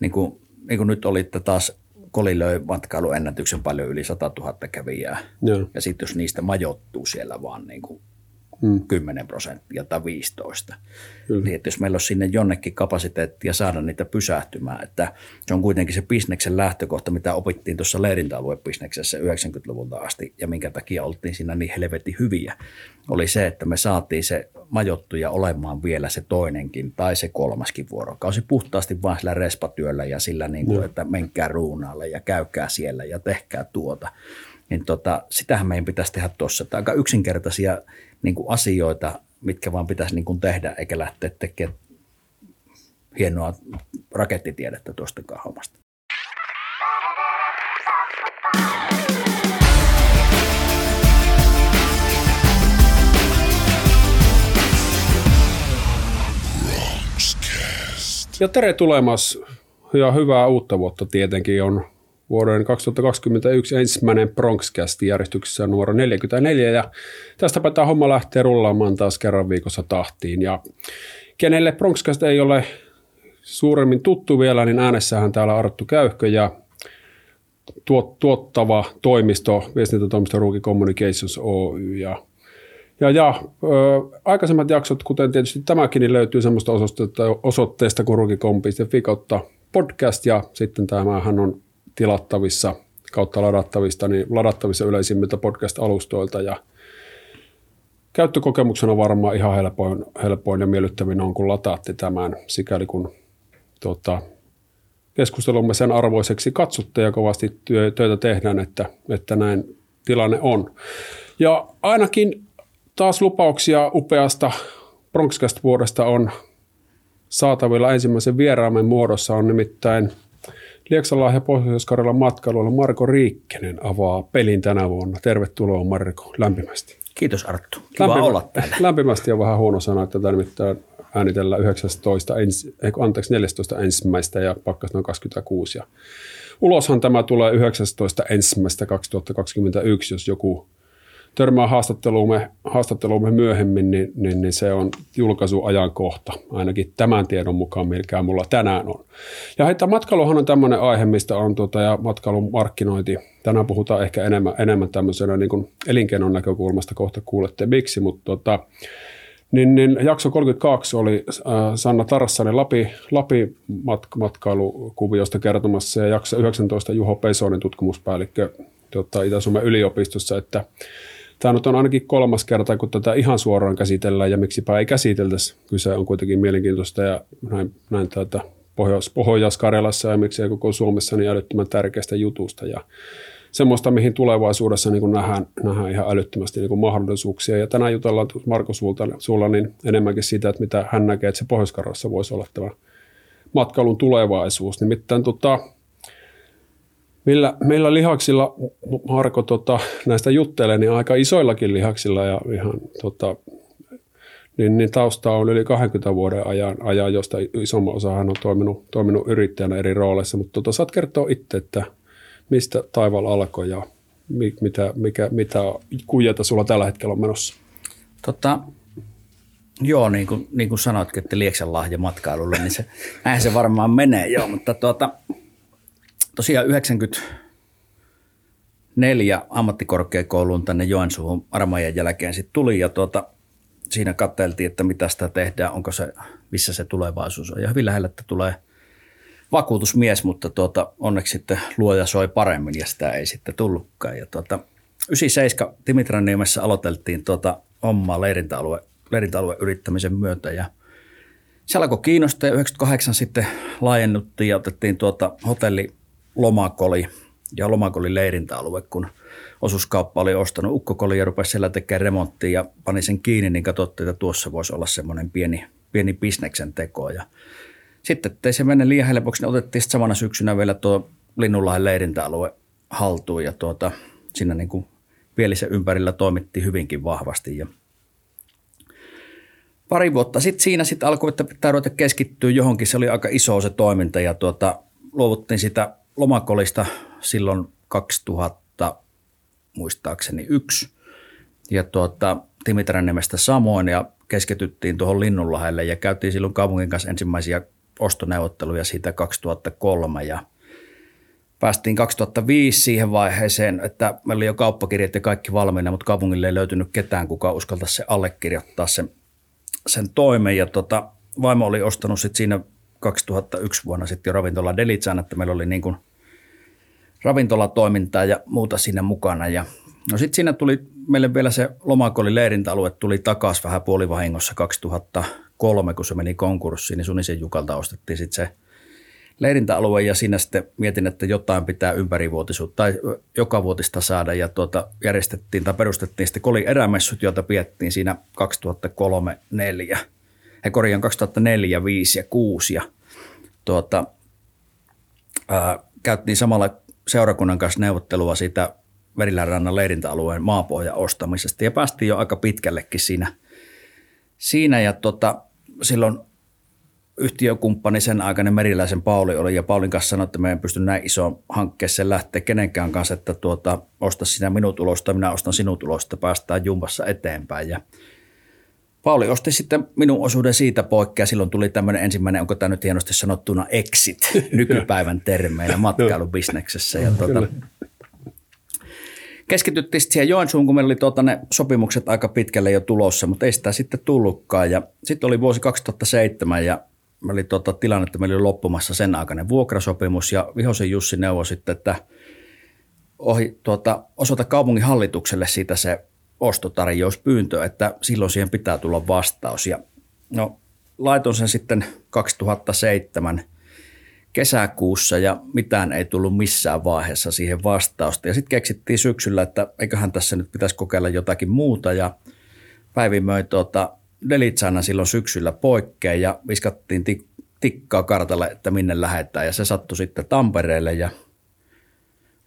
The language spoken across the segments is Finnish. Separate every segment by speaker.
Speaker 1: niin kuin, niin kuin nyt olitte taas Koli löi matkailuennätyksen paljon yli 100 000 kävijää. Joo. Ja sitten jos niistä majottuu siellä vaan niin kuin mm. 10 prosenttia tai 15. Kyllä. Niin, että jos meillä olisi sinne jonnekin kapasiteettia saada niitä pysähtymään, että se on kuitenkin se bisneksen lähtökohta, mitä opittiin tuossa leirintäaluebisneksessä 90-luvulta asti ja minkä takia oltiin siinä niin helvetin hyviä, oli se, että me saatiin se majottuja olemaan vielä se toinenkin tai se kolmaskin vuorokausi puhtaasti vain sillä respatyöllä ja sillä, niin kuin, että menkää ruunaalle ja käykää siellä ja tehkää tuota. Niin tota, sitähän meidän pitäisi tehdä tuossa. Tämä aika yksinkertaisia niin kuin asioita, mitkä vaan pitäisi niin kuin tehdä, eikä lähteä tekemään hienoa rakettitiedettä tuosta hommasta.
Speaker 2: Ja tere tulemas ja hyvää uutta vuotta tietenkin on vuoden 2021 ensimmäinen Bronxcast järjestyksessä numero 44 ja tästä tämä homma lähtee rullaamaan taas kerran viikossa tahtiin. Ja kenelle Bronxcast ei ole suuremmin tuttu vielä, niin äänessähän täällä Arttu Käyhkö ja tuot, tuottava toimisto, viestintätoimisto Ruuki Communications Oy. Ja ja, ja ö, aikaisemmat jaksot, kuten tietysti tämäkin, niin löytyy semmoista osoitteesta, osoitteesta kuin rukikom.fi kautta podcast. Ja sitten tämähän on tilattavissa kautta ladattavista, niin ladattavissa yleisimmiltä podcast-alustoilta. Ja käyttökokemuksena varmaan ihan helpoin, helpoin ja miellyttävin on, kun lataatte tämän, sikäli kun tuota, keskustelumme sen arvoiseksi katsotte ja kovasti työ, töitä tehdään, että, että näin tilanne on. Ja ainakin taas lupauksia upeasta Bronxcast-vuodesta on saatavilla. Ensimmäisen vieraamme muodossa on nimittäin – ja Pohjois-Karjalan matkailulla Marko Riikkinen avaa pelin tänä vuonna. Tervetuloa Marko, lämpimästi.
Speaker 1: Kiitos Arttu, kiva Lämpimä, olla täällä.
Speaker 2: Lämpimästi on vähän huono sana, että tätä nimittäin äänitellä 19, ens, anteeksi 14 ensimmäistä ja pakkas noin 26. Ja uloshan tämä tulee 19 ensimmäistä 2021, jos joku törmää haastatteluumme, haastatteluumme myöhemmin, niin, niin, niin se on julkaisuajankohta, ainakin tämän tiedon mukaan, mikä mulla tänään on. Ja heitä matkailuhan on tämmöinen aihe, mistä on tuota, ja matkailun markkinointi. Tänään puhutaan ehkä enemmän, enemmän tämmöisenä niin kuin elinkeinon näkökulmasta, kohta kuulette miksi, mutta tuota, niin, niin jakso 32 oli äh, Sanna Tarassanen Lapi, Lapi mat, matkailukuviosta kertomassa ja jakso 19 Juho Pesonen tutkimuspäällikkö tuota, Itä-Suomen yliopistossa, että Tämä nyt on ainakin kolmas kerta, kun tätä ihan suoraan käsitellään ja miksipä ei käsiteltäisi. Kyse on kuitenkin mielenkiintoista ja näin, näin tätä Pohjois- Pohjois-Karjalassa ja miksei koko Suomessa niin älyttömän tärkeästä jutusta. Ja semmoista, mihin tulevaisuudessa niin nähdään, nähdään ihan älyttömästi niin mahdollisuuksia. Ja tänään jutellaan Marko suulla niin enemmänkin siitä, että mitä hän näkee, että se pohjois voisi olla tämä matkailun tulevaisuus. Nimittäin tota, Millä, meillä lihaksilla, Marko, tota, näistä juttelee, niin aika isoillakin lihaksilla ja ihan tota, niin, niin tausta on yli 20 vuoden ajan, ajan josta isomman osa hän on toiminut, toiminut yrittäjänä eri rooleissa. Mutta tota, saat kertoa itse, että mistä taivaal alkoi ja mi, mitä, mikä, mitä kujata sulla tällä hetkellä on menossa?
Speaker 1: Tota, joo, niin kuin, niin kuin sanoitkin, että Lieksan lahja matkailulle, niin se, näin se varmaan menee, joo, mutta tuota, tosiaan 94 ammattikorkeakouluun tänne Joensuuhun armeijan jälkeen sitten tuli ja tuota, siinä katseltiin, että mitä sitä tehdään, onko se, missä se tulevaisuus on. Ja hyvin lähellä, että tulee vakuutusmies, mutta tuota, onneksi sitten luoja soi paremmin ja sitä ei sitten tullutkaan. Ja tuota, 97 Dimitraniemessä aloiteltiin tuota leirintäalue, leirintäalue yrittämisen myötä ja se alkoi kiinnostaa ja 98 sitten laajennuttiin ja otettiin tuota hotelli lomakoli ja lomakoli leirintäalue, kun osuuskauppa oli ostanut ukkokoli ja rupesi siellä tekemään remonttia ja pani sen kiinni, niin katsottiin, että tuossa voisi olla semmoinen pieni, pieni bisneksen teko. Ja sitten ettei se mene liian helpoksi, niin otettiin samana syksynä vielä tuo Linnunlahen leirintäalue haltuun ja tuota, siinä niin kuin Pielisen ympärillä toimittiin hyvinkin vahvasti ja pari vuotta sitten siinä sitten alkoi, että pitää ruveta keskittyä johonkin. Se oli aika iso se toiminta ja tuota, luovuttiin sitä lomakolista silloin 2000 muistaakseni yksi. Ja tuota, Timitran nimestä samoin ja keskityttiin tuohon Linnunlahdelle ja käytiin silloin kaupungin kanssa ensimmäisiä ostoneuvotteluja siitä 2003 ja päästiin 2005 siihen vaiheeseen, että meillä oli jo kauppakirjat ja kaikki valmiina, mutta kaupungille ei löytynyt ketään, kuka uskaltaisi se allekirjoittaa sen, sen toimen. Ja tota, vaimo oli ostanut sitten siinä 2001 vuonna sitten jo ravintola Delitsaan, että meillä oli niin kuin ravintolatoimintaa ja muuta siinä mukana. Ja no sitten siinä tuli meille vielä se lomakoli leirintäalue tuli takaisin vähän puolivahingossa 2003, kun se meni konkurssiin, niin Sunisen Jukalta ostettiin sitten se leirintäalue ja siinä sitten mietin, että jotain pitää ympärivuotisuutta tai joka vuotista saada ja tuota, järjestettiin tai perustettiin sitten koli erämessut, joita piettiin siinä 2003 4 he korjaan 2004, 5 ja 6 ja tuota, ää, käyttiin samalla seurakunnan kanssa neuvottelua siitä Merilän rannan leirintäalueen maapohjan ostamisesta ja päästiin jo aika pitkällekin siinä. siinä ja tota, silloin yhtiökumppani sen aikainen Meriläisen Pauli oli ja Paulin kanssa sanoi, että me en pysty näin iso hankkeeseen lähteä kenenkään kanssa, että tuota, osta sinä minut ulosta, minä ostan sinut ulosta, päästään jumpassa eteenpäin ja Pauli osti sitten minun osuuden siitä poikkea. Silloin tuli tämmöinen ensimmäinen, onko tämä nyt hienosti sanottuna, exit nykypäivän termeillä matkailubisneksessä. Ja tuota, keskityttiin sitten siihen Joensuun, kun meillä oli tuota ne sopimukset aika pitkälle jo tulossa, mutta ei sitä sitten tullutkaan. Ja sitten oli vuosi 2007 ja me oli tuota tilanne, että meillä oli loppumassa sen aikainen vuokrasopimus ja Vihosen Jussi neuvoi sitten, että ohi, tuota, osoita kaupungin hallitukselle siitä se ostotarjouspyyntö, että silloin siihen pitää tulla vastaus. Ja no, laitoin sen sitten 2007 kesäkuussa ja mitään ei tullut missään vaiheessa siihen vastausta. Ja sitten keksittiin syksyllä, että eiköhän tässä nyt pitäisi kokeilla jotakin muuta ja Päivi möi tuota Delitsana silloin syksyllä poikkeen ja viskattiin tik- tikkaa kartalle, että minne lähdetään ja se sattui sitten Tampereelle ja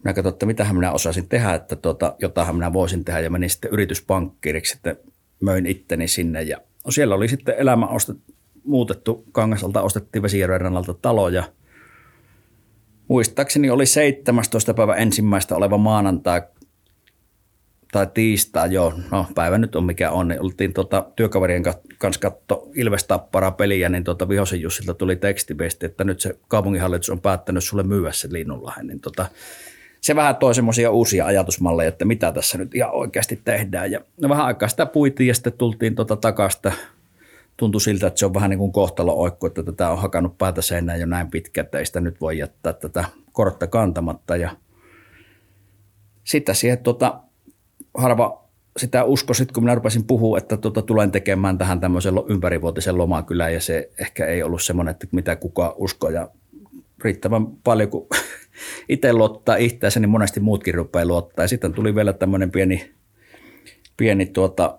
Speaker 1: minä katsoin, että mitä minä osasin tehdä, että tuota, jotahan minä voisin tehdä. Ja menin sitten yrityspankkiiriksi, sitten möin itteni sinne. Ja siellä oli sitten elämä ostet, muutettu. Kangasalta, ostettiin Vesijärven rannalta talo ja muistaakseni oli 17. päivä ensimmäistä oleva maanantai tai tiistai, joo, no päivä nyt on mikä on, niin oltiin tuota, työkaverien kanssa katto Ilves Tappara peliä, niin tuota, Vihosen Jussilta tuli tekstiviesti, että nyt se kaupunginhallitus on päättänyt sulle myyä se Linnunlahden, niin tuota, se vähän toi semmoisia uusia ajatusmalleja, että mitä tässä nyt ihan oikeasti tehdään. Ja no vähän aikaa sitä puitiin ja sitten tultiin tuota takasta. Tuntui siltä, että se on vähän niin kuin kohtalo oikku, että tätä on hakannut päätä seinään jo näin pitkä, että ei sitä nyt voi jättää tätä kortta kantamatta. Ja sitten siihen tuota, harva sitä usko sitten, kun minä rupesin puhua, että tuota, tulen tekemään tähän tämmöisen ympärivuotisen lomakylän ja se ehkä ei ollut semmoinen, että mitä kuka uskoo ja riittävän paljon, kun itse luottaa itseänsä, niin monesti muutkin rupeaa luottaa. Ja sitten tuli vielä tämmöinen pieni, pieni tuota,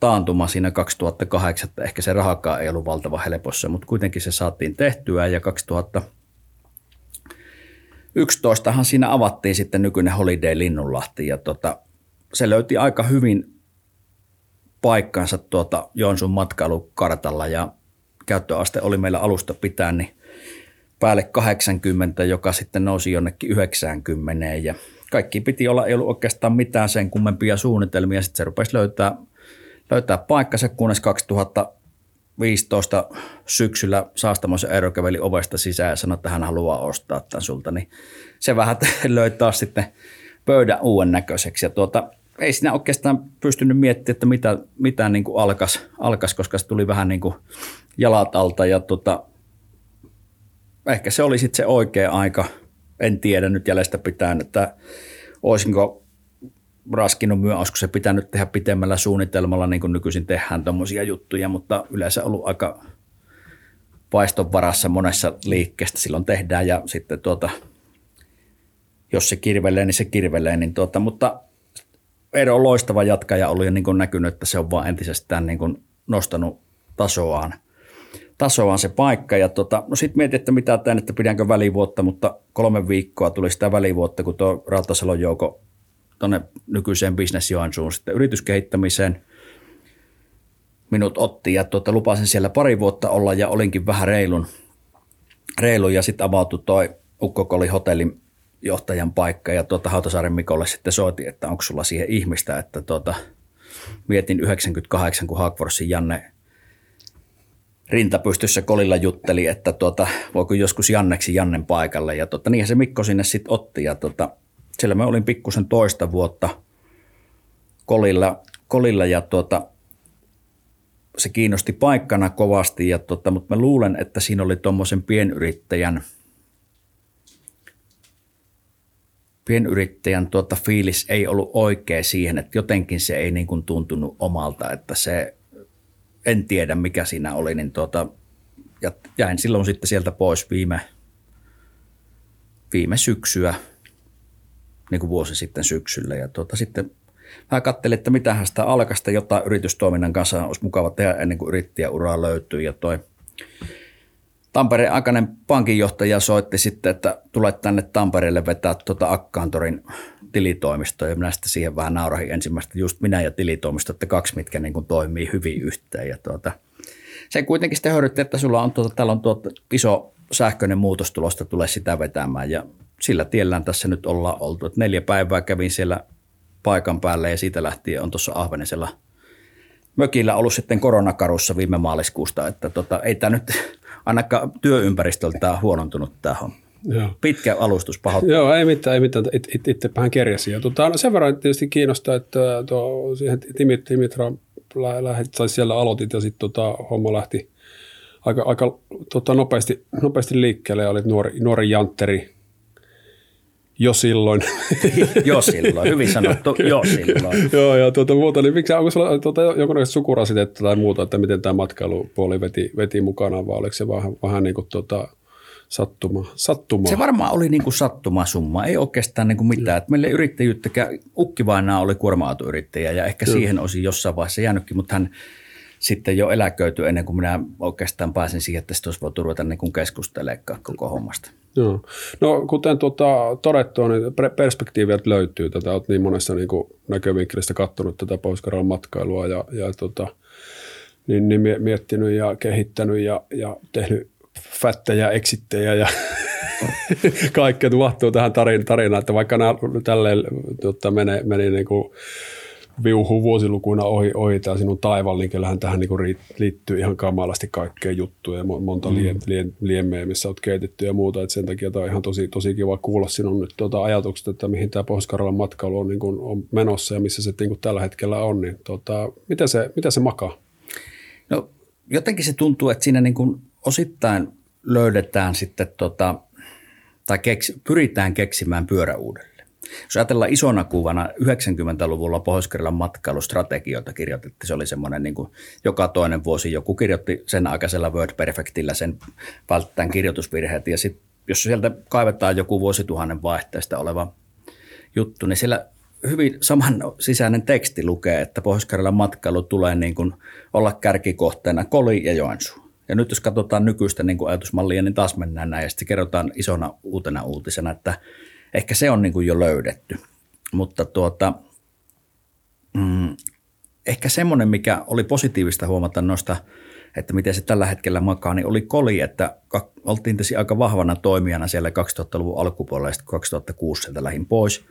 Speaker 1: taantuma siinä 2008, että ehkä se rahakaan ei ollut valtava helpossa, mutta kuitenkin se saatiin tehtyä ja 2011 siinä avattiin sitten nykyinen Holiday Linnunlahti ja tota, se löyti aika hyvin paikkansa tuota Joensuun matkailukartalla ja käyttöaste oli meillä alusta pitää, niin päälle 80, joka sitten nousi jonnekin 90 ja kaikki piti olla, ei ollut oikeastaan mitään sen kummempia suunnitelmia. Sitten se rupesi löytää, löytää paikkansa, kunnes 2015 syksyllä Saastamoisen Eero käveli ovesta sisään ja sanoi, että hän haluaa ostaa tämän sulta. Niin se vähän taas sitten pöydän uuden näköiseksi. Ja tuota, ei siinä oikeastaan pystynyt miettimään, että mitä, mitä niin kuin alkas, alkas, koska se tuli vähän niin kuin jalat alta ja tuota, ehkä se oli sitten se oikea aika. En tiedä nyt jäljestä pitää, että olisinko raskinut myös, olisiko se pitänyt tehdä pitemmällä suunnitelmalla, niin kuin nykyisin tehdään tuommoisia juttuja, mutta yleensä ollut aika paiston varassa monessa liikkeestä silloin tehdään ja sitten tuota, jos se kirvelee, niin se kirvelee, niin tuota, mutta Eero on loistava jatkaja ollut ja niin kuin näkynyt, että se on vaan entisestään niin kuin nostanut tasoaan – tasoaan se paikka. Ja tota, no sitten mietin, että mitä teen, että pidänkö välivuotta, mutta kolme viikkoa tuli sitä välivuotta, kun tuo Rautasalon jouko tuonne nykyiseen Business Joensuun sitten yrityskehittämiseen minut otti ja tuota, lupasin siellä pari vuotta olla ja olinkin vähän reilun, reilun ja sitten avautui toi Ukkokoli hotellin johtajan paikka ja tuota Hautasaaren Mikolle sitten soitin, että onko sulla siihen ihmistä, että tuota, mietin 98, kun Haakvorsin Janne rintapystyssä kolilla jutteli, että tuota, voiko joskus Janneksi Jannen paikalle. Ja tuota, niinhän se Mikko sinne sitten otti. Ja tuota, siellä mä olin pikkusen toista vuotta kolilla, kolilla ja tuota, se kiinnosti paikkana kovasti, ja tuota, mutta mä luulen, että siinä oli tuommoisen pienyrittäjän – pienyrittäjän tuota fiilis ei ollut oikea siihen, että jotenkin se ei niin kuin tuntunut omalta, että se, en tiedä mikä siinä oli, niin tuota, ja jäin silloin sitten sieltä pois viime, viime syksyä, niin kuin vuosi sitten syksyllä. Ja tuota, sitten mä katselin, että mitähän sitä alkaista jotain yritystoiminnan kanssa olisi mukava tehdä ennen kuin yrittäjäuraa löytyy. Ja toi Tampereen aikainen pankinjohtaja soitti sitten, että tulet tänne Tampereelle vetää tuota Akkaantorin tilitoimistoa. Ja minä sitten siihen vähän naurahin ensimmäistä, just minä ja tilitoimisto, että kaksi, mitkä niin kuin toimii hyvin yhteen. Ja tuota, se kuitenkin sitten höyrytti, että sulla on, tuota, täällä on tuota iso sähköinen muutos tulosta, tulee sitä vetämään. Ja sillä tiellään tässä nyt ollaan oltu. Että neljä päivää kävin siellä paikan päälle ja siitä lähtien on tuossa Ahvenesella mökillä ollut sitten koronakarussa viime maaliskuusta, että tota, ei tämä nyt ainakaan työympäristöltä huonontunut tämä homma. Joo. Pitkä alustus pahoittaa.
Speaker 2: Joo, ei mitään, ei mitään. It, it, itse vähän kerjäsin. Ja tuota, no sen verran tietysti kiinnostaa, että tuo, siihen Dimitra lähdit, tai siellä aloitit ja sitten tota, homma lähti aika, aika tota, nopeasti, nopeasti liikkeelle ja olit nuori, nuori jantteri jo silloin.
Speaker 1: jo silloin, hyvin sanottu, jo silloin.
Speaker 2: Joo, ja tuota muuta, niin miksi, onko sulla tuota, jonkunlaista sukurasitetta tai muuta, että miten tämä matkailupuoli veti, veti mukana, vai oliko se vähän, vähän niin kuin tuota, sattuma, sattuma?
Speaker 1: Se varmaan oli niin kuin sattumasumma, ei oikeastaan niin kuin mitään. Että meille yrittäjyyttä, Ukki vainaa oli kuorma-autoyrittäjä ja ehkä Joo. siihen olisi jossain vaiheessa jäänytkin, mutta hän sitten jo eläköity ennen kuin minä oikeastaan pääsin siihen, että sitten olisi voitu ruveta niin keskustelemaan koko hommasta.
Speaker 2: Joo. No kuten tuota, todettua, niin perspektiiviä löytyy. Tätä olet niin monessa niin kuin näkövinkkelistä katsonut tätä pohjois matkailua ja, ja tuota, niin, niin miettinyt ja kehittänyt ja, ja tehnyt fättejä, eksittejä ja kaikkea mahtuu tähän tarinaan, että vaikka nämä tälleen tuota, meni, meni niin kuin viuhuu vuosilukuina ohi, ohi tämä sinun taival, niin kyllähän tähän niin liittyy ihan kamalasti kaikkea juttuja, monta mm. lien, lien, liemeä, missä olet keitetty ja muuta, että sen takia tämä on ihan tosi, tosi kiva kuulla sinun nyt tuota ajatukset, että mihin tämä pohjois matkailu on, niin kuin, on menossa ja missä se niin kuin tällä hetkellä on, niin tuota, mitä, se, mitä se makaa?
Speaker 1: No jotenkin se tuntuu, että siinä niin kuin osittain löydetään sitten tota, tai keks, pyritään keksimään pyörä uudelleen. Jos ajatellaan isona kuvana, 90-luvulla pohjois matkailustrategioita kirjoitettiin. Se oli semmoinen, niin kuin joka toinen vuosi joku kirjoitti sen aikaisella Word Perfectillä sen välttäen kirjoitusvirheet. Ja sitten jos sieltä kaivetaan joku vuosituhannen vaihteesta oleva juttu, niin siellä hyvin saman sisäinen teksti lukee, että pohjois matkailu tulee niin kuin olla kärkikohteena Koli ja Joensuu. Ja nyt jos katsotaan nykyistä niin kuin ajatusmallia, niin taas mennään näin ja sitten kerrotaan isona uutena uutisena, että ehkä se on niin kuin jo löydetty. Mutta tuota, mm, ehkä semmoinen, mikä oli positiivista huomata noista, että miten se tällä hetkellä makaa, niin oli koli, että oltiin tässä aika vahvana toimijana siellä 2000-luvun alkupuolella, ja 2006 sieltä lähin pois,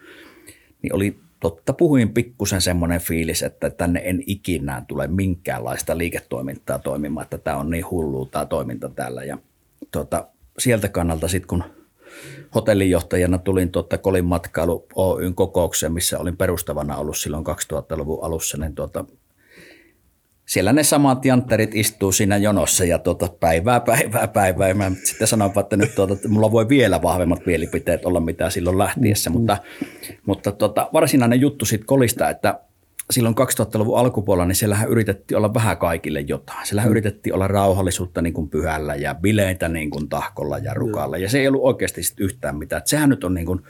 Speaker 1: niin oli totta puhuin pikkusen semmoinen fiilis, että tänne en ikinä tule minkäänlaista liiketoimintaa toimimaan, että tämä on niin hullu tämä toiminta täällä. Ja tuota, sieltä kannalta sitten kun hotellinjohtajana tulin tuota Kolin matkailu Oyn kokoukseen, missä olin perustavana ollut silloin 2000-luvun alussa, niin tuota, siellä ne samat jantterit istuu siinä jonossa ja tuota, päivää, päivää, päivää. Mä sitten sanoin, että nyt tuota, että mulla voi vielä vahvemmat mielipiteet olla mitä silloin lähtiessä, mm. mutta, mutta tuota, varsinainen juttu sitten kolista, että silloin 2000-luvun alkupuolella, niin siellähän yritettiin olla vähän kaikille jotain. Siellähän mm. yritettiin olla rauhallisuutta niin kuin pyhällä ja bileitä niin kuin tahkolla ja rukalla. Mm. Ja se ei ollut oikeasti sit yhtään mitään. Et sehän nyt on niin kuin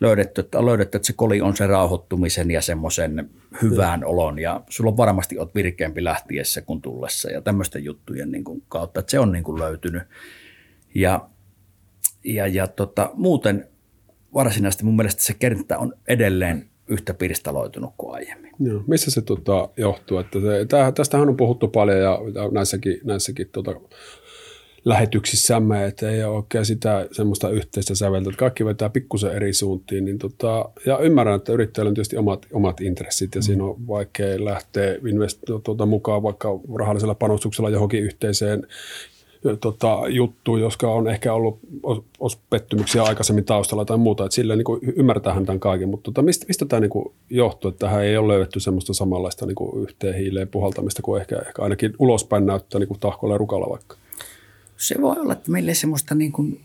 Speaker 1: löydetty, että on löydetty, että se koli on se rauhoittumisen ja semmoisen hyvään mm. olon. Ja sulla on varmasti olet virkeämpi lähtiessä kuin tullessa ja tämmöisten juttujen niin kuin kautta. Että se on niin kuin löytynyt. Ja, ja, ja tota, muuten varsinaisesti mun mielestä se kenttä on edelleen yhtä pirstaloitunut kuin aiemmin.
Speaker 2: Joo. Missä se tota, johtuu? Että se, tää, tästähän on puhuttu paljon ja näissäkin, näissäkin tota, lähetyksissämme, että ei ole oikein sitä semmoista yhteistä säveltä, että kaikki vetää pikkusen eri suuntiin. Niin tota, ja ymmärrän, että yrittäjällä on tietysti omat, omat intressit ja mm. siinä on vaikea lähteä invest- tuota, mukaan vaikka rahallisella panostuksella johonkin yhteiseen tota, juttu, joska on ehkä ollut os, os pettymyksiä aikaisemmin taustalla tai muuta. Että silleen niin ymmärtää tämän kaiken, mutta tota, mistä, mistä tämä niin johtuu, että tähän ei ole löydetty semmoista samanlaista niin yhteen hiileen puhaltamista kuin ehkä, ehkä ainakin ulospäin näyttää niin tahkolla ja rukalla vaikka?
Speaker 1: Se voi olla, että meillä ei semmoista niin kuin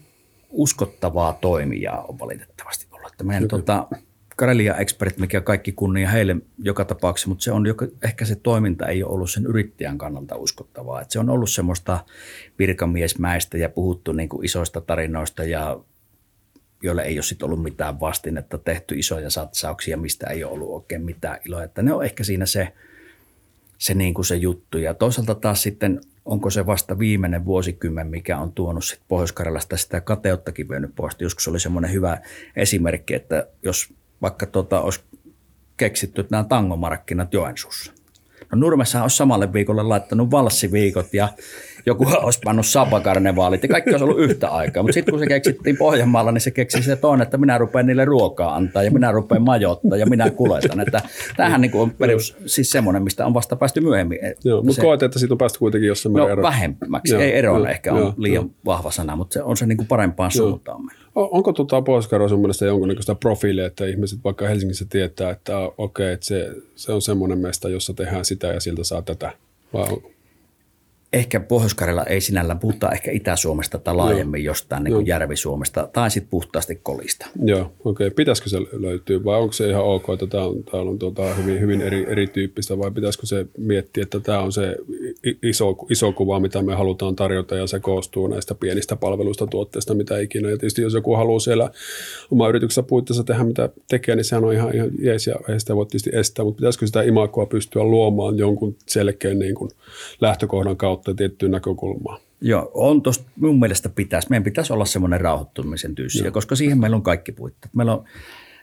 Speaker 1: uskottavaa toimijaa on valitettavasti ollut. Että meidän, tota, Karelia Expert, mikä kaikki kunnia heille joka tapauksessa, mutta se on joka, ehkä se toiminta ei ole ollut sen yrittäjän kannalta uskottavaa. Että se on ollut semmoista virkamiesmäistä ja puhuttu niin kuin isoista tarinoista ja joille ei ole sitten ollut mitään vastinetta, tehty isoja satsauksia, mistä ei ole ollut oikein mitään iloa. Että ne on ehkä siinä se, se, niin kuin se juttu. Ja toisaalta taas sitten, onko se vasta viimeinen vuosikymmen, mikä on tuonut sitten Pohjois-Karjalasta sitä kateuttakin vienyt pois. Joskus oli semmoinen hyvä esimerkki, että jos vaikka tota, olisi keksitty nämä tangomarkkinat Joensuussa. No Nurmessa olisi samalle viikolle laittanut valssiviikot ja joku olisi pannut sapakarnevaalit ja kaikki olisi ollut yhtä aikaa. Mutta sitten kun se keksittiin Pohjanmaalla, niin se keksi se toinen, että minä rupean niille ruokaa antaa ja minä rupean majoittaa ja minä kuljetan. Että tämähän niin on perus, siis semmoinen, mistä on vasta päästy myöhemmin.
Speaker 2: Joo, mutta koet, että siitä on päästy kuitenkin jossain
Speaker 1: no, ero. vähemmäksi. Joo, ei eroon ehkä joo, on liian joo. vahva sana, mutta se on se niin kuin parempaan joo. suuntaan mennyt.
Speaker 2: Onko tuota pohjois sun mielestä jonkunnäköistä profiilia, että ihmiset vaikka Helsingissä tietää, että okei, okay, että se, se on semmoinen mesta, jossa tehdään sitä ja siltä saa tätä? Vai
Speaker 1: ehkä pohjois ei sinällään, puhutaan ehkä Itä-Suomesta tai laajemmin Joo. jostain niin kuin Järvi-Suomesta tai sitten puhtaasti kolista.
Speaker 2: Joo, okei. Okay. Pitäisikö se löytyä vai onko se ihan ok, että tämä on, täällä on tuota hyvin, hyvin eri, erityyppistä vai pitäisikö se miettiä, että tämä on se iso, iso kuva, mitä me halutaan tarjota ja se koostuu näistä pienistä palveluista, tuotteista, mitä ikinä. Ja tietysti jos joku haluaa siellä oma yrityksessä puitteissa tehdä mitä tekee, niin sehän on ihan, ihan jees ja ei sitä voi tietysti estää, mutta pitäisikö sitä imakoa pystyä luomaan jonkun selkeän niin kuin lähtökohdan kautta kautta tiettyä näkökulmaa.
Speaker 1: Joo, on tosta, mun mielestä pitäisi. Meidän pitäisi olla semmoinen rauhoittumisen tyyssiä, koska siihen meillä on kaikki puitteet. Meillä on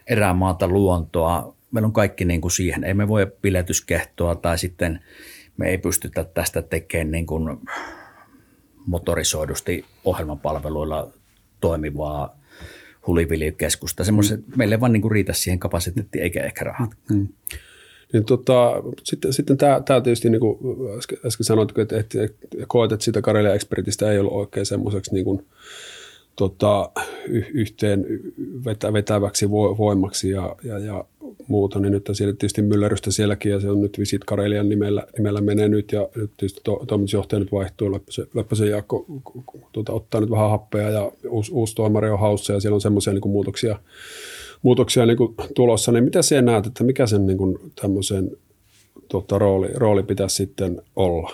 Speaker 1: erämaata, luontoa, meillä on kaikki niin kuin siihen. Ei me voi piletyskehtoa tai sitten me ei pystytä tästä tekemään niin kuin motorisoidusti ohjelmapalveluilla toimivaa hulivilikeskusta. Semmoiset, mm. meille ei vaan niin kuin riitä siihen kapasiteettiin eikä ehkä rahat. Mm.
Speaker 2: Niin tota, sitten, sitten tämä, tietysti, niin kuin äsken, äsken sanoit, että, että, että koet, että sitä Karelia Expertistä ei ollut oikein semmoiseksi niin kuin, tota, yhteen vetä, vetäväksi voimaksi ja, ja, ja muuta, niin nyt siellä tietysti myllerrystä sielläkin ja se on nyt Visit Karelian nimellä, nimellä menee nyt ja nyt tietysti to, toimitusjohtaja nyt vaihtuu, Leppäsen Jaakko tuota, ottaa nyt vähän happea ja uusi, uusi toimari on haussa ja siellä on semmoisia niin muutoksia, muutoksia niin kuin tulossa, niin mitä sinä näet, että mikä sen niin kuin tämmöisen tota, rooli, rooli pitäisi sitten olla?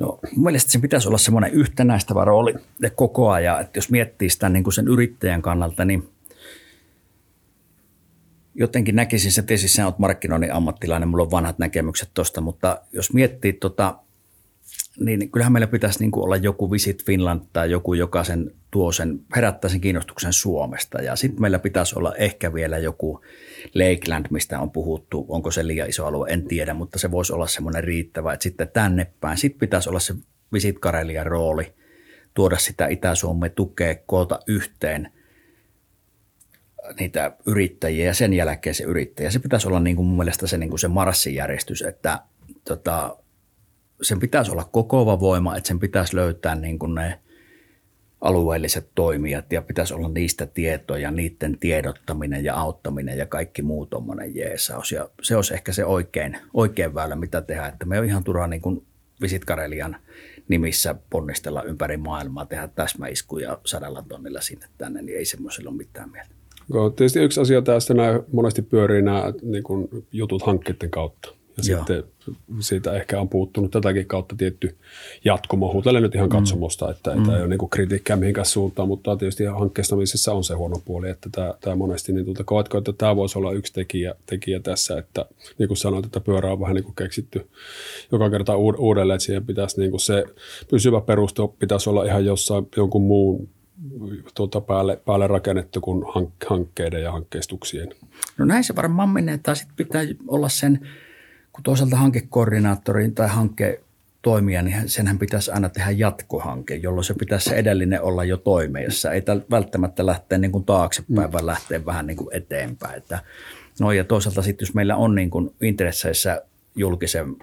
Speaker 1: No mun mielestä sen pitäisi olla semmoinen yhtenäistävä rooli koko ajan, että jos miettii sitä niin kuin sen yrittäjän kannalta, niin jotenkin näkisin se, tietysti sinä olet markkinoinnin ammattilainen, mulla on vanhat näkemykset tuosta, mutta jos miettii tota, niin kyllähän meillä pitäisi niin kuin olla joku Visit Finland tai joku, joka sen tuo sen, herättää sen kiinnostuksen Suomesta. Ja sitten meillä pitäisi olla ehkä vielä joku Lakeland, mistä on puhuttu. Onko se liian iso alue, en tiedä, mutta se voisi olla semmoinen riittävä, että sitten tänne päin. Sitten pitäisi olla se Visit Karelian rooli, tuoda sitä Itä-Suomea tukea, koota yhteen niitä yrittäjiä ja sen jälkeen se yrittäjä. Se pitäisi olla niin kuin mun mielestä se, niin kuin se marssijärjestys, että tota, sen pitäisi olla kokoava voima, että sen pitäisi löytää niin kuin ne alueelliset toimijat ja pitäisi olla niistä tietoja, niiden tiedottaminen ja auttaminen ja kaikki muu tuommoinen jeesaus. Ja se olisi ehkä se oikein, oikein väylä, mitä tehdä, että me on ihan turhaa niin kuin Visit Karelian nimissä ponnistella ympäri maailmaa, tehdä täsmäiskuja sadalla tonnilla sinne tänne, niin ei semmoisella ole mitään mieltä.
Speaker 2: Tietysti yksi asia nämä monesti pyörii nämä niin kuin jutut hankkeiden kautta. Ja Joo. sitten siitä ehkä on puuttunut tätäkin kautta tietty jatkumo. Huutelen nyt ihan mm. katsomosta, että, mm. että ei ole niin kritiikkiä mihinkään suuntaan, mutta tietysti hankkeistamisessa on se huono puoli, että tämä, tämä monesti, niin tuota, koetko, että tämä voisi olla yksi tekijä, tekijä tässä, että niin kuin sanoit, että pyörä on vähän niin kuin keksitty joka kerta uudelleen, että siihen pitäisi niin kuin se pysyvä peruste pitäisi olla ihan jossain jonkun muun tuota päälle, päälle rakennettu kuin hankkeiden ja hankkeistuksien.
Speaker 1: No näin se varmaan menee, tai sitten pitää olla sen kun toisaalta hankekoordinaattorin tai hanke toimia, niin senhän pitäisi aina tehdä jatkohanke, jolloin se pitäisi se edellinen olla jo toimessa. Ei välttämättä lähteä niin kuin taaksepäin, mm. vaan lähteä vähän niin kuin eteenpäin. Että, no ja toisaalta sitten, jos meillä on niin kuin intresseissä julkisen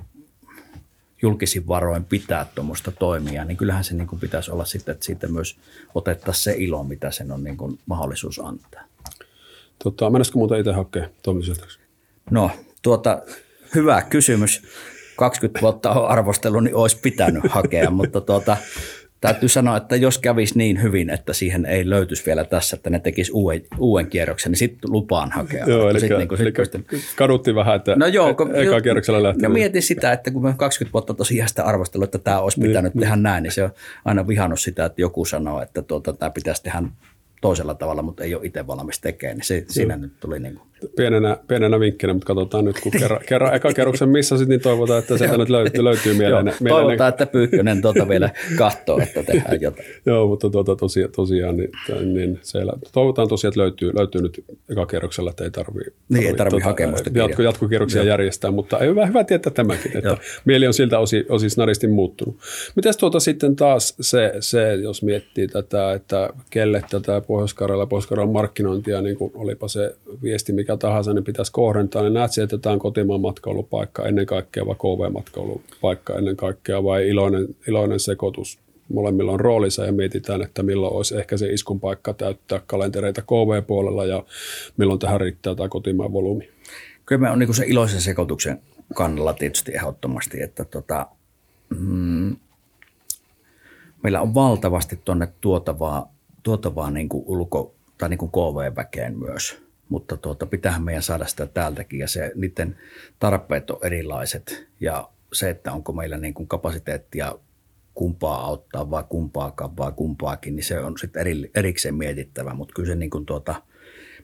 Speaker 1: julkisin varoin pitää tuommoista toimia, niin kyllähän se niin kuin pitäisi olla sitten, että siitä myös otettaisiin se ilo, mitä sen on niin kuin mahdollisuus antaa.
Speaker 2: Tota, mennäisikö muuta itse hakea toimitusjohtajaksi?
Speaker 1: No, tuota, hyvä kysymys. 20 vuotta on arvostellut, niin olisi pitänyt hakea, mutta tuota, täytyy sanoa, että jos kävisi niin hyvin, että siihen ei löytyisi vielä tässä, että ne tekisi uuden, uuden kierroksen, niin sitten lupaan hakea.
Speaker 2: Joo, eli, sit, niin kuin, eli sit, kadutti vähän, että no joo, kun, eka kierroksella lähtee.
Speaker 1: No mietin sitä, että kun me 20 vuotta tosiaan sitä arvostellut, että tämä olisi pitänyt niin, tehdä niin. näin, niin se on aina vihannut sitä, että joku sanoo, että tuota, tämä pitäisi tehdä toisella tavalla, mutta ei ole itse valmis tekemään, niin se, siinä nyt tuli niin kuin.
Speaker 2: Pienenä, pienenä vinkkinä, mutta katsotaan nyt, kun kerran, kerran eka kerroksen missä sitten, niin toivotaan, että sieltä nyt löytyy, löytyy mieleen. Joo,
Speaker 1: mieleen. Toivotaan, että Pyykkönen tuota vielä katsoo, että tehdään jotain.
Speaker 2: Joo, mutta tuota, tosiaan, tosiaan niin, niin siellä, toivotaan tosiaan, että löytyy, löytyy nyt eka kerroksella, että ei tarvitse
Speaker 1: niin, ei tarvitse tuota, hakemusta
Speaker 2: jatko, jatkokierroksia Joo. järjestää, mutta ei hyvä, hyvä tietää tämäkin, että Joo. mieli on siltä osin, osin snaristi muuttunut. Mites tuota sitten taas se, se, jos miettii tätä, että kelle tätä Pohjois-Karjala, pohjois markkinointia, niin kuin olipa se viesti mikä tahansa, niin pitäisi kohdentaa, niin näet että tämä on kotimaan matkailupaikka ennen kaikkea vai KV-matkailupaikka ennen kaikkea vai iloinen, iloinen sekoitus molemmilla on roolinsa ja mietitään, että milloin olisi ehkä se iskun paikka täyttää kalentereita KV-puolella ja milloin tähän riittää tämä kotimaan volyymi.
Speaker 1: Kyllä me on niin se iloisen sekoituksen kannalla tietysti ehdottomasti, että tota, mm, meillä on valtavasti tuonne tuotavaa, tuotavaa niin kuin ulko- tai niin kuin KV-väkeen myös – mutta tuota, pitäähän meidän saada sitä täältäkin ja se, niiden tarpeet on erilaiset. Ja se, että onko meillä niin kuin kapasiteettia kumpaa auttaa vai kumpaakaan vai kumpaakin, niin se on sitten eri, erikseen mietittävä, mutta kyllä se niin kuin tuota,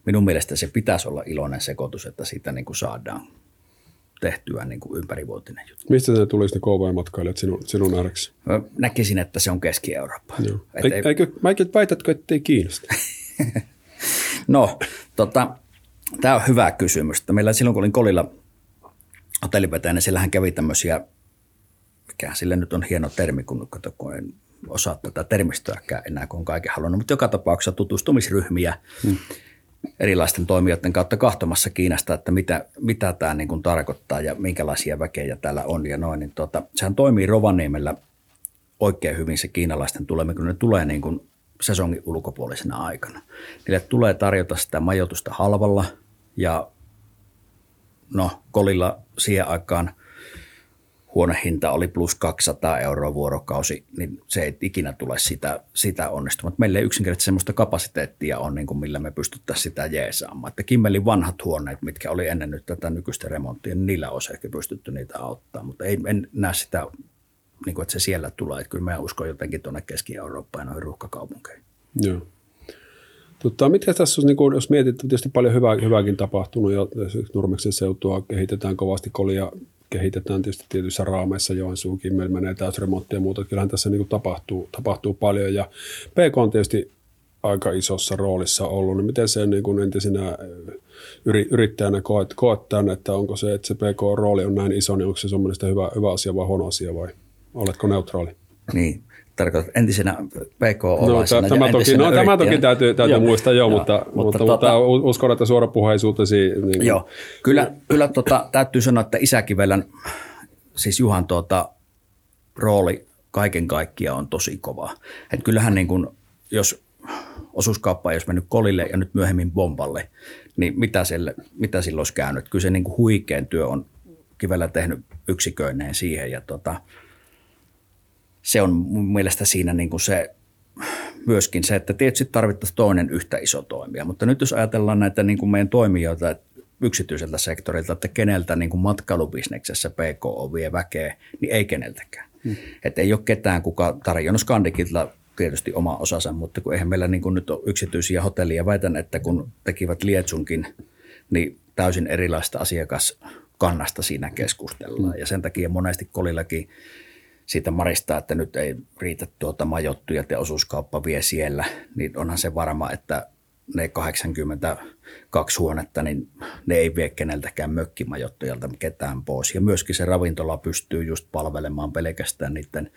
Speaker 1: minun mielestä se pitäisi olla iloinen sekoitus, että siitä niin kuin saadaan tehtyä niin kuin ympärivuotinen juttu.
Speaker 2: Mistä ne tulisi ne KV-matkailijat sinun, sinun ääreksi?
Speaker 1: Näkisin, että se on Keski-Eurooppa.
Speaker 2: Joo. Eikö, eikö, väitätkö, ettei Kiinasta?
Speaker 1: No, tota, tämä on hyvä kysymys. Meillä silloin, kun olin Kolilla hotellivetäjänä, niin siellähän kävi tämmöisiä, mikä sille nyt on hieno termi, kun, kun en osaa tätä termistöäkään enää, kun on kaiken halunnut, mutta joka tapauksessa tutustumisryhmiä hmm. Erilaisten toimijoiden kautta kahtomassa Kiinasta, että mitä, mitä tämä niin kuin tarkoittaa ja minkälaisia väkejä täällä on ja noin. Niin tuota, sehän toimii Rovaniemellä oikein hyvin se kiinalaisten tuleminen, kun ne tulee niin kuin sesongin ulkopuolisena aikana. Niille tulee tarjota sitä majoitusta halvalla ja no kolilla siihen aikaan huonehinta oli plus 200 euroa vuorokausi, niin se ei ikinä tule sitä, sitä onnistumaan. Meillä ei yksinkertaisesti sellaista kapasiteettia on, niin kuin millä me pystyttäisiin sitä jeesaamaan. Että Kimmelin vanhat huoneet, mitkä oli ennen nyt tätä nykyistä remonttia, niin niillä olisi ehkä pystytty niitä auttaa, mutta ei, en näe sitä niin kuin, että se siellä tulee. Että kyllä mä uskon jotenkin tuonne Keski-Eurooppaan ja noihin ruuhkakaupunkeihin.
Speaker 2: Joo. Tota, mitkä tässä on, niin kun, jos mietit, tietysti paljon hyvää, hyvääkin tapahtunut ja Nurmeksen seutua kehitetään kovasti, kolia kehitetään tietysti tietyissä raameissa, Joensuun Kimmel menee täysremonttia ja muuta. Kyllähän tässä niin tapahtuu, tapahtuu paljon ja PK on tietysti aika isossa roolissa ollut, niin miten se niin kuin entisenä yrittäjänä koet, koet tämän, että onko se, että se PK-rooli on näin iso, niin onko se semmoinen hyvä, hyvä asia vai huono asia vai Oletko neutraali?
Speaker 1: Niin, tarkoitat entisenä PK-olaisena
Speaker 2: no, tämä, toki, no, tämä toki täytyy, täytyy joo, muistaa, joo, joo mutta, mutta, mutta, tota, mutta uskon, että suorapuheisuutesi... Niin,
Speaker 1: joo, kyllä, kyllä tota, täytyy sanoa, että Isäkivelän, siis Juhan tuota, rooli kaiken kaikkiaan on tosi kova. Et kyllähän niin kuin, jos osuuskauppa ei olisi mennyt kolille ja nyt myöhemmin bomballe, niin mitä, sille, mitä silloin olisi käynyt? Kyllä se niin kuin huikean työ on Kivellä tehnyt yksiköineen siihen ja tota, se on mun mielestä siinä niin kuin se myöskin se, että tietysti tarvittaisiin toinen yhtä iso toimija. Mutta nyt jos ajatellaan näitä niin kuin meidän toimijoita yksityiseltä sektorilta, että keneltä niin kuin matkailubisneksessä PK vie väkeä, niin ei keneltäkään. Hmm. Että ei ole ketään, kuka tarjonnut Skandikilta tietysti oma osansa, mutta kun eihän meillä niin kuin nyt ole yksityisiä hotellia. Väitän, että kun tekivät Lietsunkin, niin täysin erilaista asiakaskannasta siinä keskustellaan. Hmm. Ja sen takia monesti kolillakin siitä Marista, että nyt ei riitä tuota majottuja ja osuuskauppa vie siellä, niin onhan se varma, että ne 82 huonetta, niin ne ei vie keneltäkään mökkimajoittajalta ketään pois. Ja myöskin se ravintola pystyy just palvelemaan pelkästään niiden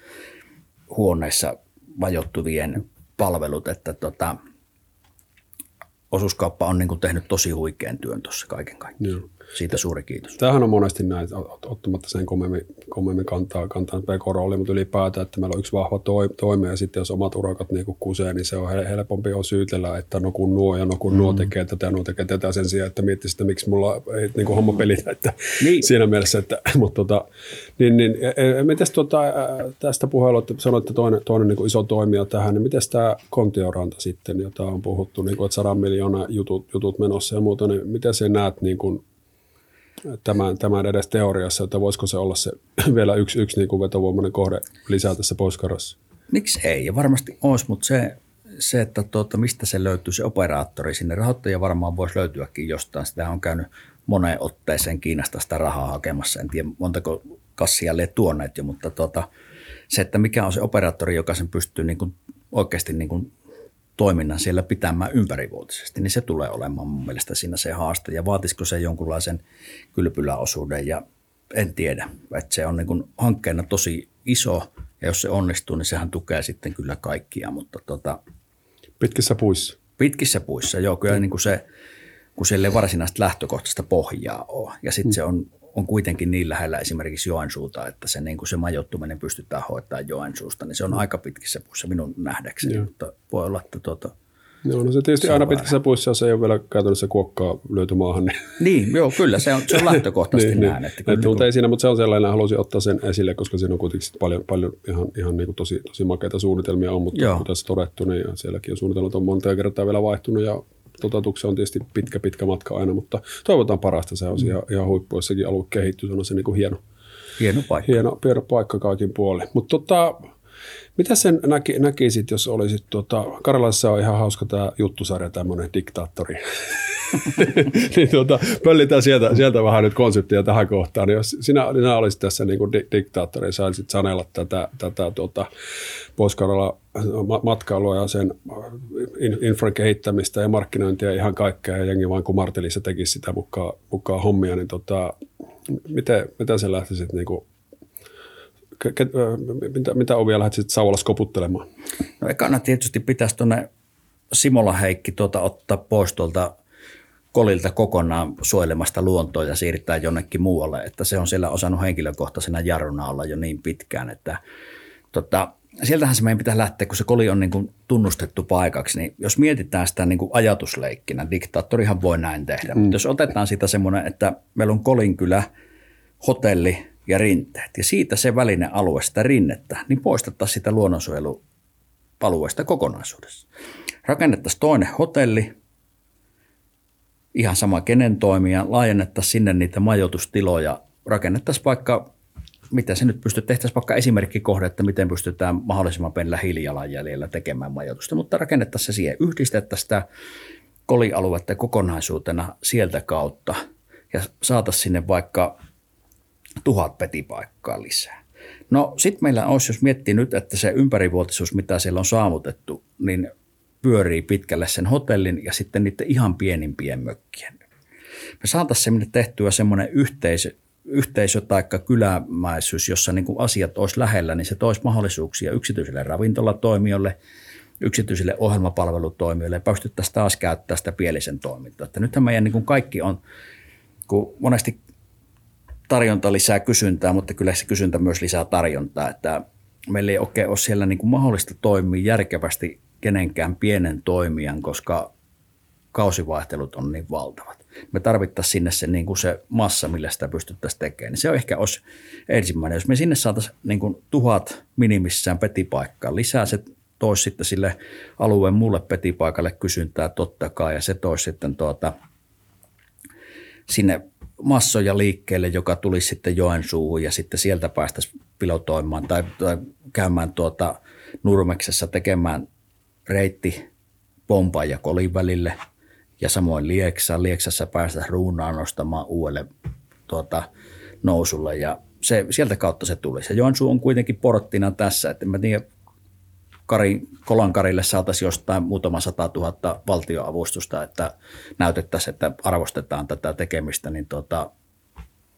Speaker 1: huoneissa majoittuvien palvelut, että tota, osuuskauppa on niin kuin tehnyt tosi huikean työn tuossa kaiken kaikkiaan. Joo. Siitä suuri kiitos.
Speaker 2: Tämähän on monesti näin, ottamatta sen kommemmin, kommemmin kantaa, kantaa pk-rooli, mutta ylipäätään, että meillä on yksi vahva toi, toimi ja sitten jos omat urakat niin kusee, niin se on helpompi on syytellä, että no kun nuo ja no kun mm. nuo tekee tätä ja nuo tekee tätä sen sijaan, että miettisi, että miksi mulla ei niin kuin homma pelitä. Että niin. Siinä mielessä, että mutta tota, niin, niin, e, e, mites tuota, tästä puheella, että sanoitte toinen, toinen niin kuin iso toimija tähän, niin miten tämä Kontioranta sitten, jota on puhuttu, niin kuin, että sadan miljoonaa jutut, jutut menossa ja muuta, niin miten se näet niin kuin, tämän, tämän edes teoriassa, että voisiko se olla se vielä yksi, yksi niin kuin vetovoimainen kohde lisää tässä poiskarassa?
Speaker 1: Miksi ei? Ja varmasti olisi, mutta se, se että tuota, mistä se löytyy se operaattori sinne. Rahoittaja varmaan voisi löytyäkin jostain. Sitä on käynyt moneen otteeseen Kiinasta sitä rahaa hakemassa. En tiedä montako kassia lie tuoneet jo, mutta tuota, se, että mikä on se operaattori, joka sen pystyy niin kuin oikeasti niin kuin toiminnan siellä pitämään ympärivuotisesti, niin se tulee olemaan mun mielestä siinä se haaste. Ja vaatisiko se jonkunlaisen kylpyläosuuden ja en tiedä. Että se on niin kuin hankkeena tosi iso ja jos se onnistuu, niin sehän tukee sitten kyllä kaikkia. Mutta tota,
Speaker 2: pitkissä puissa?
Speaker 1: Pitkissä puissa, joo. Kyllä niin kuin se, kun siellä ei varsinaista lähtökohtaista pohjaa ole. Ja sitten mm. se on on kuitenkin niin lähellä esimerkiksi Joensuuta, että se, niin kuin se majoittuminen pystytään hoitamaan Joensuusta, niin se on aika pitkissä puissa minun nähdäkseni, Joo. mutta voi olla, että tuota,
Speaker 2: Joo, no se tietysti se aina pitkissä puissa, jos ei ole vielä käytännössä kuokkaa löyty maahan. Niin,
Speaker 1: niin joo, kyllä, se on, se on lähtökohtaisesti niin, näin.
Speaker 2: Niin. Että, että, mutta ei siinä, mutta se on sellainen, haluaisin ottaa sen esille, koska siinä on kuitenkin paljon, paljon ihan, ihan niin kuin tosi, tosi makeita suunnitelmia on, mutta joo. kuten tässä todettu, niin sielläkin on suunnitelmat on monta kertaa vielä vaihtunut ja toteutuksen on tietysti pitkä, pitkä matka aina, mutta toivotaan parasta. Se on mm. ihan, ihan huippu, jos sekin alue kehittyy. Se on se niin kuin hieno,
Speaker 1: hieno paikka.
Speaker 2: Hieno, hieno paikka kaikin puolin. Mutta tota, mitä sen näki, näkisit, jos olisit, tota, Karjalassa on ihan hauska tämä juttusarja, tämmöinen diktaattori. niin tuota, pöllitään sieltä, sieltä vähän nyt konseptia tähän kohtaan. Niin jos sinä, sinä olisit tässä niin kuin di, diktaattori, saisit sanella tätä, tätä tuota, pohjois matkailua ja sen infran kehittämistä ja markkinointia ja ihan kaikkea, ja jengi vain kumartelisi tekisi sitä mukaan, mukaan hommia, niin tota, miten, miten sä lähtisit niin kuin mitä, mitä ovia lähdet Sauvalassa koputtelemaan?
Speaker 1: No ekana tietysti pitäisi tuonne Simola Heikki tuota, ottaa pois tuolta kolilta kokonaan suojelemasta luontoa ja siirtää jonnekin muualle, että se on siellä osannut henkilökohtaisena jarruna olla jo niin pitkään, että tota, sieltähän se meidän pitää lähteä, kun se koli on niin kuin tunnustettu paikaksi, niin jos mietitään sitä niin kuin ajatusleikkinä, diktaattorihan voi näin tehdä, mm. mutta jos otetaan sitä semmoinen, että meillä on Kolinkylä, hotelli ja rinteet, ja siitä se välinen alue, sitä rinnettä, niin poistettaisiin sitä luonnonsuojelualueesta kokonaisuudessa. Rakennettaisiin toinen hotelli, ihan sama kenen toimija, laajennettaisiin sinne niitä majoitustiloja, rakennettaisiin vaikka, mitä se nyt pystyy, tehtäisiin vaikka esimerkkikohde, että miten pystytään mahdollisimman pienellä hiilijalanjäljellä tekemään majoitusta, mutta rakennettaisiin se siihen, yhdistettäisiin sitä kolialuetta kokonaisuutena sieltä kautta ja saataisiin sinne vaikka tuhat petipaikkaa lisää. No sitten meillä olisi, jos miettii nyt, että se ympärivuotisuus, mitä siellä on saavutettu, niin pyörii pitkälle sen hotellin ja sitten niiden ihan pienimpien mökkien. Me saataisiin tehtyä semmoinen yhteisö, yhteisö tai kylämäisyys, jossa niin kuin asiat olisi lähellä, niin se toisi mahdollisuuksia yksityisille ravintolatoimijoille, yksityisille ohjelmapalvelutoimijoille ja pystyttäisiin taas käyttämään sitä pielisen toimintaa. Että nythän meidän niin kuin kaikki on, kun monesti tarjonta lisää kysyntää, mutta kyllä se kysyntä myös lisää tarjontaa, että meillä ei oikein ole siellä niin kuin mahdollista toimia järkevästi kenenkään pienen toimijan, koska kausivaihtelut on niin valtavat. Me tarvittaisiin sinne se, niin kuin se massa, millä sitä pystyttäisiin tekemään. Niin se on ehkä olisi ensimmäinen. Jos me sinne saataisiin niin kuin tuhat minimissään petipaikkaa, lisää se toisi sitten sille alueen muulle petipaikalle kysyntää totta kai, ja se toisi sitten tuota, sinne massoja liikkeelle, joka tulisi sitten Joensuuhun ja sitten sieltä päästäisiin pilotoimaan tai, tai käymään tuota Nurmeksessa tekemään reitti Pompan ja Kolin välille ja samoin Lieksa. Lieksassa päästä ruunaan nostamaan uudelle tuota, nousulle ja se, sieltä kautta se tulisi. Ja Joensuu on kuitenkin porttina tässä, että mä tiedän, Kari, Kolankarille saataisiin jostain muutama sata tuhatta valtioavustusta, että näytettäisiin, että arvostetaan tätä tekemistä, niin tota,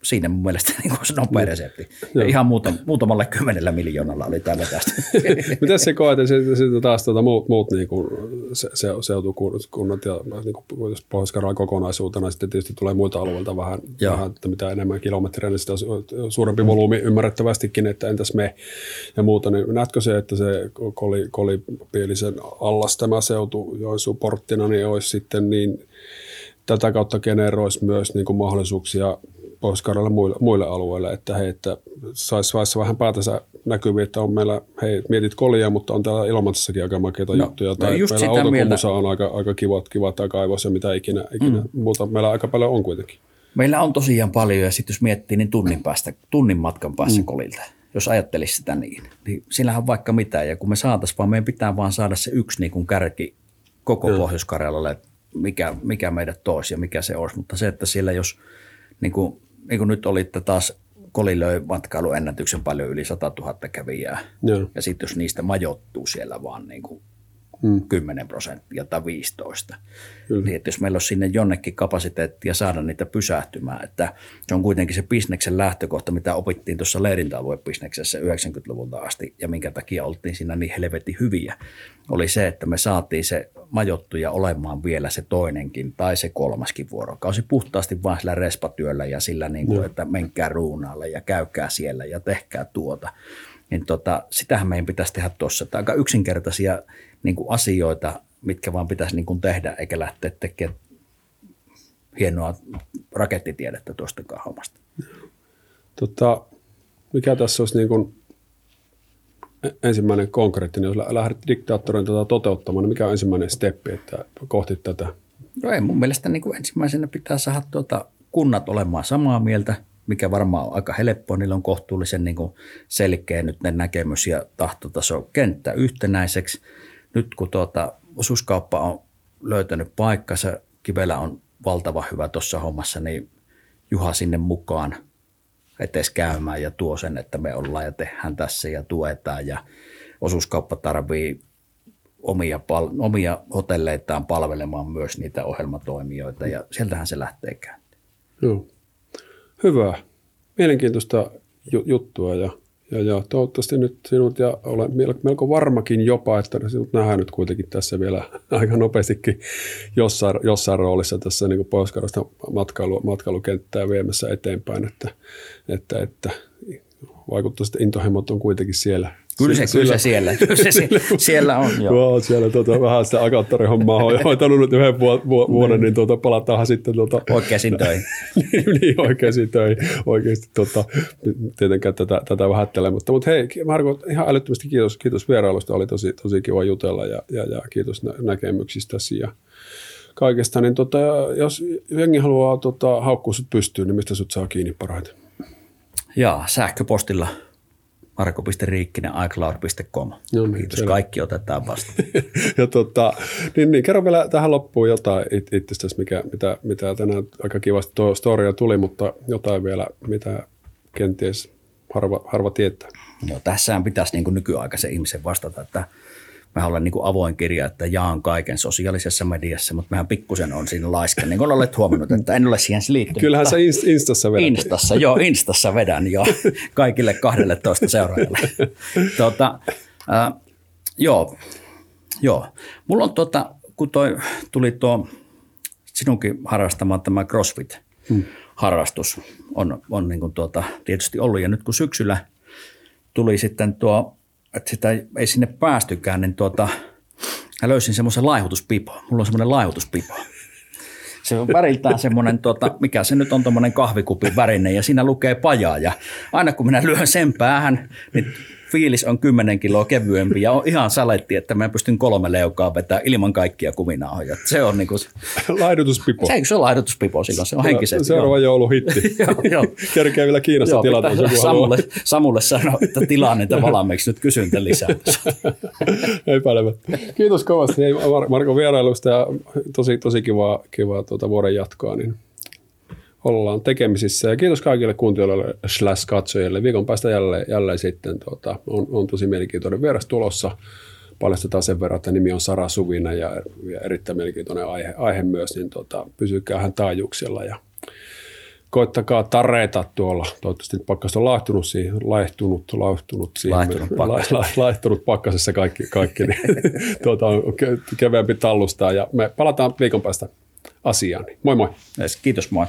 Speaker 1: siinä mun mielestä niin kuin se nopea resepti. Ja ihan muutam, muutamalle kymmenellä miljoonalla oli tämä tästä.
Speaker 2: Miten se koet, että sitten taas tuota, muut, muut niin kuin se, se, seutukunnat ja niin kuin pohjois kokonaisuutena sitten tietysti tulee muilta alueilta vähän, vähän että mitä enemmän kilometriä, niin sitä suurempi volyymi ymmärrettävästikin, että entäs me ja muuta. Niin näetkö se, että se koli, kolipielisen allas tämä seutu Joensuun porttina, niin olisi sitten niin tätä kautta generoisi myös niin kuin mahdollisuuksia pohjois muille, muille alueille, että hei, että saisi sais vähän päätänsä näkyviin, että on meillä, hei, mietit kolia, mutta on täällä Ilomantsissakin aika makeita no, juttuja, tai no meillä Outokummussa on aika, aika kivat, kivat tai kaivos ja mitä ikinä, ikinä mm. muuta meillä aika paljon on kuitenkin.
Speaker 1: Meillä on tosiaan paljon, ja sitten jos miettii, niin tunnin, päästä, tunnin matkan päässä mm. kolilta, jos ajattelisi sitä niin, niin sillähän on vaikka mitään, ja kun me saataisiin, vaan meidän pitää vaan saada se yksi niin kuin kärki koko mm. Pohjois-Karjalalle, mikä, mikä meidät toisi ja mikä se olisi, mutta se, että siellä jos niin kuin niin kuin nyt olitte taas Koli löi matkailuennätyksen paljon yli 100 000 kävijää. Joo. Ja sitten jos niistä majoittuu siellä vaan niin kuin mm. 10 prosenttia tai 15. Kyllä. Niin että jos meillä olisi sinne jonnekin kapasiteettia saada niitä pysähtymään, että se on kuitenkin se bisneksen lähtökohta, mitä opittiin tuossa leirintäaluebisneksessä 90-luvulta asti ja minkä takia oltiin siinä niin helvetin hyviä, oli se, että me saatiin se majottuja olemaan vielä se toinenkin tai se kolmaskin vuorokausi puhtaasti vain sillä respatyöllä ja sillä, niin kuin, että menkää ruunaalle ja käykää siellä ja tehkää tuota. Niin tota, sitähän meidän pitäisi tehdä tuossa. Aika yksinkertaisia niin kuin asioita, mitkä vaan pitäisi niin kuin tehdä, eikä lähteä tekemään hienoa rakettitiedettä tuosta hommasta.
Speaker 2: Tota, mikä tässä olisi niin kuin ensimmäinen konkreettinen, jos lähdet diktaattorin tota toteuttamaan, niin mikä on ensimmäinen steppi että kohti tätä?
Speaker 1: No ei, mun mielestä niin kuin ensimmäisenä pitää saada tuota kunnat olemaan samaa mieltä, mikä varmaan on aika helppoa. Niillä on kohtuullisen niin kuin selkeä nyt ne näkemys ja tahtotaso kenttä yhtenäiseksi nyt kun tuota, osuuskauppa on löytänyt paikkansa, Kivelä on valtava hyvä tuossa hommassa, niin Juha sinne mukaan etes käymään ja tuo sen, että me ollaan ja tehdään tässä ja tuetaan ja osuuskauppa tarvii omia, pal- omia hotelleitaan palvelemaan myös niitä ohjelmatoimijoita ja sieltähän se lähtee käyntiin.
Speaker 2: Joo. Hyvä. Mielenkiintoista juttua ja ja, ja toivottavasti nyt sinut ja olen melko varmakin jopa, että sinut nähdään nyt kuitenkin tässä vielä aika nopeastikin jossain, jossain roolissa tässä niin pohjois matkailu, matkailukenttää viemässä eteenpäin, että, että, että vaikuttaa, että intohimot on kuitenkin siellä
Speaker 1: Kyllä se, kyllä se siellä, kyllä se siellä, siellä on. Joo.
Speaker 2: Joo, siellä tuota, vähän sitä akattorihommaa on hoitanut nyt yhden vuoden, niin tuota, palataan sitten tuota,
Speaker 1: oikeisiin töihin.
Speaker 2: niin, niin, oikeisiin töihin. Oikeasti tuota, tietenkään tätä, tätä vähättelee. Mutta, mutta hei, Marko, ihan älyttömästi kiitos, kiitos vierailusta. Oli tosi, tosi kiva jutella ja, ja, ja kiitos nä- näkemyksistäsi ja kaikesta. Niin tota, jos jengi haluaa tota, haukkua sut pystyyn, niin mistä sut saa kiinni parhaiten?
Speaker 1: Jaa, sähköpostilla – marko.riikkinen iCloud.com. No niin, Kiitos, selvä. kaikki otetaan vastaan.
Speaker 2: ja tota, niin, niin, kerro vielä tähän loppuun jotain it, itsestäsi, mikä, mitä, mitä tänään aika kivasti tuo storia tuli, mutta jotain vielä, mitä kenties harva, harva tietää.
Speaker 1: No, tässähän pitäisi niin kuin nykyaikaisen ihmisen vastata, että – Mä olen niin kuin avoin kirja, että jaan kaiken sosiaalisessa mediassa, mutta mehän pikkusen on siinä laiska, niin kuin olet huomannut, että en ole siihen liittynyt.
Speaker 2: Kyllähän sä Instassa vedät.
Speaker 1: Instassa, joo, Instassa vedän jo kaikille 12 seuraajalle. Tuota, äh, joo, joo. Mulla on tuota, kun toi, tuli tuo sinunkin harrastama tämä CrossFit-harrastus, hmm. on, on niin kuin tuota, tietysti ollut. Ja nyt kun syksyllä tuli sitten tuo että sitä ei, sinne päästykään, niin tuota, mä löysin semmoisen laihutuspipo. Mulla on semmoinen laihutuspipo. Se on väriltään semmoinen, tuota, mikä se nyt on tuommoinen kahvikupin värinen ja siinä lukee pajaa. Ja aina kun minä lyön sen päähän, niin fiilis on 10 kiloa kevyempi ja on ihan saletti, että mä pystyn kolme leukaa vetää ilman kaikkia kuminauhoja. Se on niinku...
Speaker 2: Laidutuspipo.
Speaker 1: Se, se on laidutuspipo silloin, se on henkisempi.
Speaker 2: Seuraava jouluhitti. Kerkee vielä Kiinassa tilata.
Speaker 1: Samulle, Samulle sanoa, että tilaa niitä valmiiksi, nyt kysyntä lisää.
Speaker 2: Epäilemättä. Kiitos kovasti Hei, Marko vierailusta ja tosi, tosi kiva, kiva tuota vuoden jatkoa. Niin ollaan tekemisissä. Ja kiitos kaikille kuuntelijoille slash katsojille. Viikon päästä jälleen, jälleen sitten tuota, on, on tosi mielenkiintoinen vieras tulossa. paljastetaan sen verran, että nimi on Sara Suvina ja, ja erittäin mielenkiintoinen aihe, aihe myös, niin tota, hän taajuuksella ja koittakaa tareta tuolla. Toivottavasti pakkasta on laihtunut siihen, laihtunut, laihtunut siihen.
Speaker 1: Laihtunut, pakkas. la,
Speaker 2: laihtunut pakkasessa kaikki, kaikki niin tuota, on keveämpi tallustaa ja me palataan viikon päästä asiaan. Moi moi.
Speaker 1: Kiitos, moi.